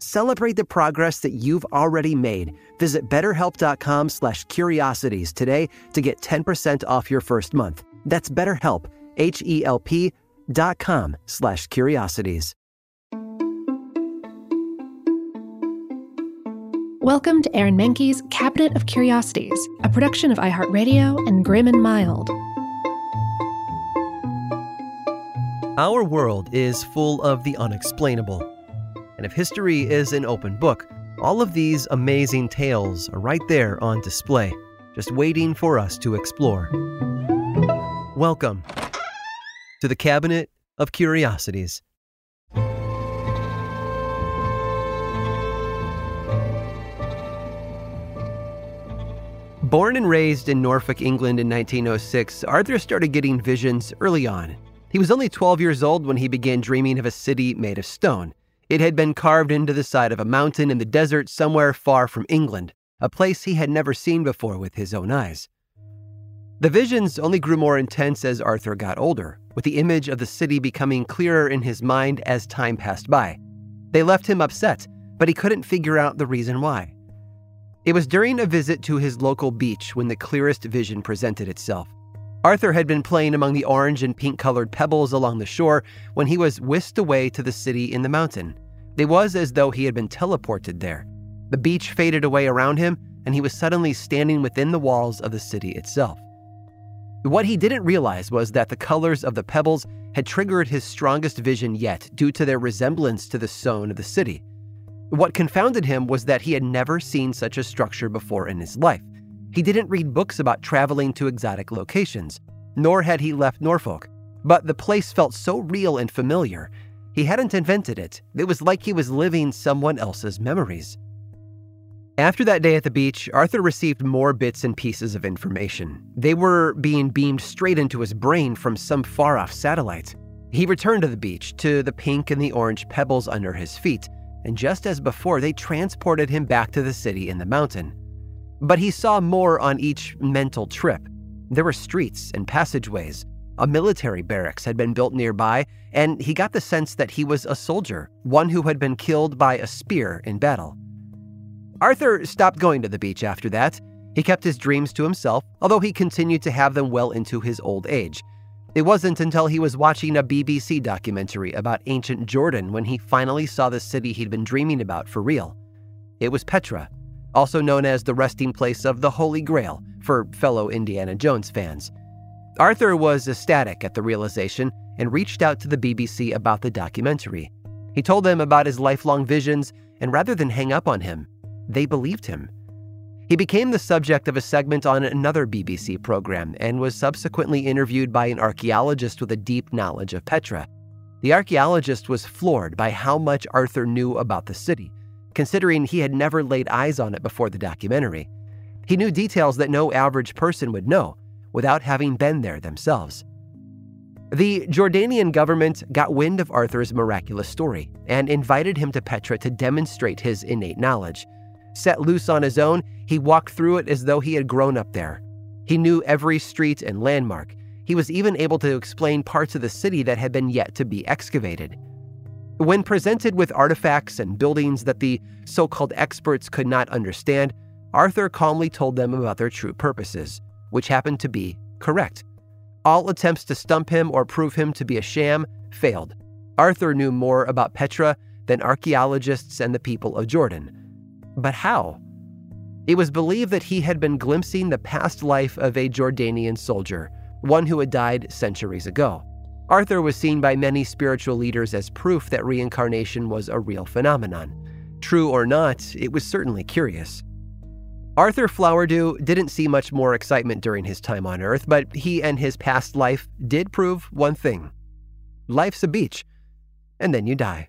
Celebrate the progress that you've already made. Visit betterhelp.com slash curiosities today to get 10% off your first month. That's betterhelp, H-E-L-P dot com slash curiosities. Welcome to Aaron Mahnke's Cabinet of Curiosities, a production of iHeartRadio and Grim and Mild. Our world is full of the unexplainable. And if history is an open book, all of these amazing tales are right there on display, just waiting for us to explore. Welcome to the Cabinet of Curiosities. Born and raised in Norfolk, England in 1906, Arthur started getting visions early on. He was only 12 years old when he began dreaming of a city made of stone. It had been carved into the side of a mountain in the desert somewhere far from England, a place he had never seen before with his own eyes. The visions only grew more intense as Arthur got older, with the image of the city becoming clearer in his mind as time passed by. They left him upset, but he couldn't figure out the reason why. It was during a visit to his local beach when the clearest vision presented itself. Arthur had been playing among the orange and pink colored pebbles along the shore when he was whisked away to the city in the mountain. It was as though he had been teleported there. The beach faded away around him, and he was suddenly standing within the walls of the city itself. What he didn't realize was that the colors of the pebbles had triggered his strongest vision yet due to their resemblance to the stone of the city. What confounded him was that he had never seen such a structure before in his life. He didn't read books about traveling to exotic locations, nor had he left Norfolk. But the place felt so real and familiar. He hadn't invented it, it was like he was living someone else's memories. After that day at the beach, Arthur received more bits and pieces of information. They were being beamed straight into his brain from some far off satellite. He returned to the beach, to the pink and the orange pebbles under his feet, and just as before, they transported him back to the city in the mountain. But he saw more on each mental trip. There were streets and passageways. A military barracks had been built nearby, and he got the sense that he was a soldier, one who had been killed by a spear in battle. Arthur stopped going to the beach after that. He kept his dreams to himself, although he continued to have them well into his old age. It wasn't until he was watching a BBC documentary about ancient Jordan when he finally saw the city he'd been dreaming about for real. It was Petra, also known as the resting place of the Holy Grail for fellow Indiana Jones fans. Arthur was ecstatic at the realization and reached out to the BBC about the documentary. He told them about his lifelong visions, and rather than hang up on him, they believed him. He became the subject of a segment on another BBC program and was subsequently interviewed by an archaeologist with a deep knowledge of Petra. The archaeologist was floored by how much Arthur knew about the city, considering he had never laid eyes on it before the documentary. He knew details that no average person would know without having been there themselves. The Jordanian government got wind of Arthur's miraculous story and invited him to Petra to demonstrate his innate knowledge. Set loose on his own, he walked through it as though he had grown up there. He knew every street and landmark. He was even able to explain parts of the city that had been yet to be excavated. When presented with artifacts and buildings that the so called experts could not understand, Arthur calmly told them about their true purposes, which happened to be correct. All attempts to stump him or prove him to be a sham failed. Arthur knew more about Petra than archaeologists and the people of Jordan. But how? It was believed that he had been glimpsing the past life of a Jordanian soldier, one who had died centuries ago. Arthur was seen by many spiritual leaders as proof that reincarnation was a real phenomenon. True or not, it was certainly curious. Arthur Flowerdew didn't see much more excitement during his time on Earth, but he and his past life did prove one thing life's a beach, and then you die.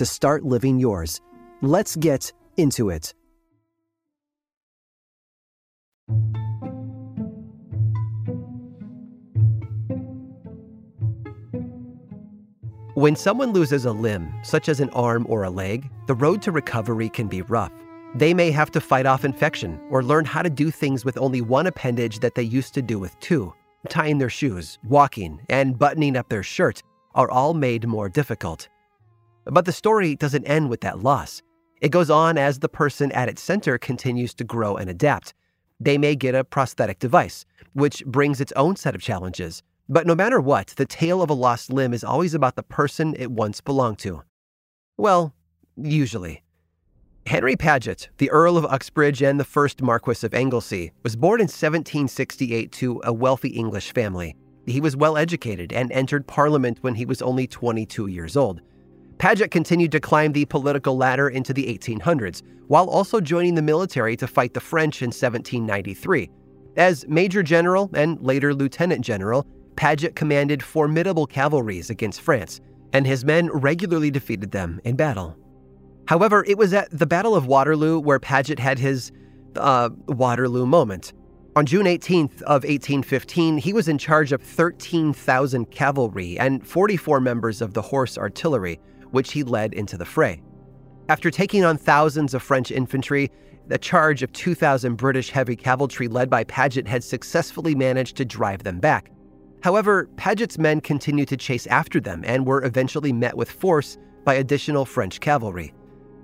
to start living yours. Let's get into it. When someone loses a limb, such as an arm or a leg, the road to recovery can be rough. They may have to fight off infection or learn how to do things with only one appendage that they used to do with two. Tying their shoes, walking, and buttoning up their shirt are all made more difficult. But the story doesn't end with that loss. It goes on as the person at its center continues to grow and adapt. They may get a prosthetic device, which brings its own set of challenges. But no matter what, the tale of a lost limb is always about the person it once belonged to. Well, usually. Henry Paget, the Earl of Uxbridge and the first Marquis of Anglesey, was born in 1768 to a wealthy English family. He was well educated and entered Parliament when he was only 22 years old. Paget continued to climb the political ladder into the 1800s, while also joining the military to fight the French in 1793. As Major General and later Lieutenant General, Paget commanded formidable cavalries against France, and his men regularly defeated them in battle. However, it was at the Battle of Waterloo where Paget had his uh, Waterloo moment. On June 18th of 1815, he was in charge of 13,000 cavalry and 44 members of the horse artillery, which he led into the fray. After taking on thousands of French infantry, the charge of 2,000 British heavy cavalry led by Paget had successfully managed to drive them back. However, Paget's men continued to chase after them and were eventually met with force by additional French cavalry.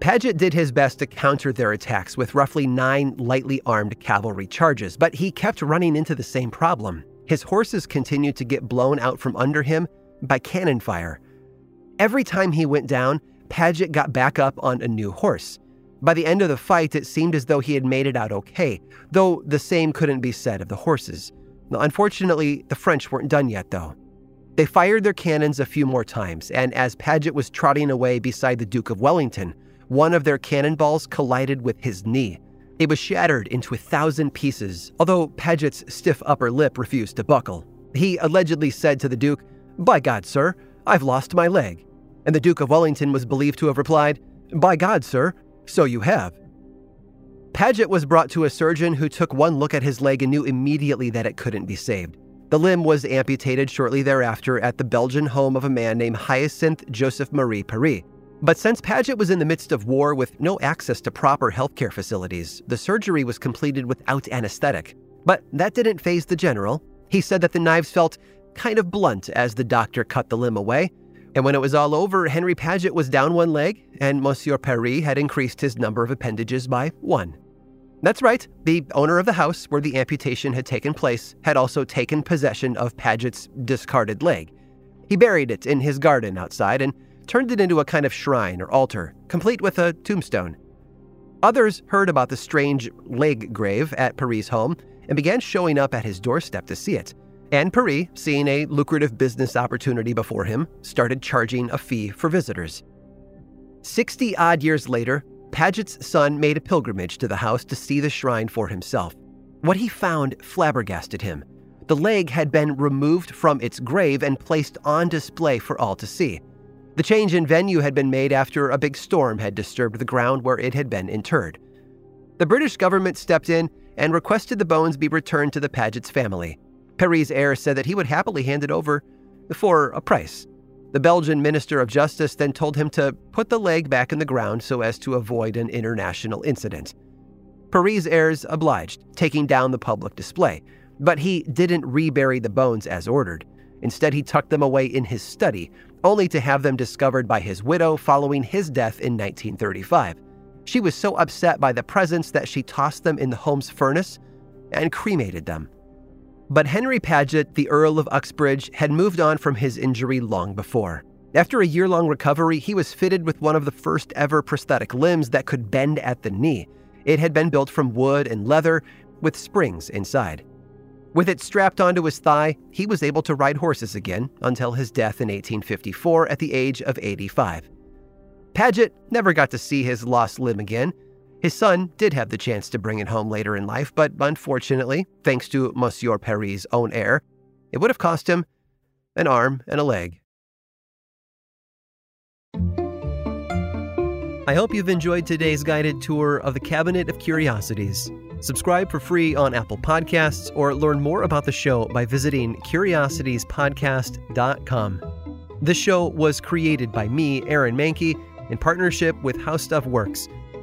Paget did his best to counter their attacks with roughly nine lightly armed cavalry charges, but he kept running into the same problem. His horses continued to get blown out from under him by cannon fire. Every time he went down, Paget got back up on a new horse. By the end of the fight, it seemed as though he had made it out okay, though the same couldn't be said of the horses. Unfortunately, the French weren't done yet, though. They fired their cannons a few more times, and as Paget was trotting away beside the Duke of Wellington, one of their cannonballs collided with his knee. It was shattered into a thousand pieces, although Paget's stiff upper lip refused to buckle. He allegedly said to the Duke, By God, sir, I've lost my leg. And the Duke of Wellington was believed to have replied, By God, sir, so you have. Paget was brought to a surgeon who took one look at his leg and knew immediately that it couldn't be saved. The limb was amputated shortly thereafter at the Belgian home of a man named Hyacinth Joseph Marie Paris. But since Paget was in the midst of war with no access to proper healthcare facilities, the surgery was completed without anesthetic. But that didn't faze the general. He said that the knives felt kind of blunt as the doctor cut the limb away. And when it was all over, Henry Paget was down one leg, and Monsieur Paris had increased his number of appendages by one. That's right, the owner of the house where the amputation had taken place had also taken possession of Paget's discarded leg. He buried it in his garden outside and turned it into a kind of shrine or altar, complete with a tombstone. Others heard about the strange leg grave at Paris' home and began showing up at his doorstep to see it. And Paris, seeing a lucrative business opportunity before him, started charging a fee for visitors. 60 odd years later, Paget's son made a pilgrimage to the house to see the shrine for himself. What he found flabbergasted him. The leg had been removed from its grave and placed on display for all to see. The change in venue had been made after a big storm had disturbed the ground where it had been interred. The British government stepped in and requested the bones be returned to the Paget's family. Paris' heir said that he would happily hand it over for a price. The Belgian Minister of Justice then told him to put the leg back in the ground so as to avoid an international incident. Paris' heirs obliged, taking down the public display, but he didn't rebury the bones as ordered. Instead, he tucked them away in his study, only to have them discovered by his widow following his death in 1935. She was so upset by the presence that she tossed them in the home's furnace and cremated them. But Henry Paget, the Earl of Uxbridge, had moved on from his injury long before. After a year long recovery, he was fitted with one of the first ever prosthetic limbs that could bend at the knee. It had been built from wood and leather with springs inside. With it strapped onto his thigh, he was able to ride horses again until his death in 1854 at the age of 85. Paget never got to see his lost limb again, his son did have the chance to bring it home later in life, but unfortunately, thanks to Monsieur Paris' own heir, it would have cost him an arm and a leg. I hope you've enjoyed today's guided tour of the Cabinet of Curiosities. Subscribe for free on Apple Podcasts or learn more about the show by visiting curiositiespodcast.com. This show was created by me, Aaron Mahnke, in partnership with How Stuff Works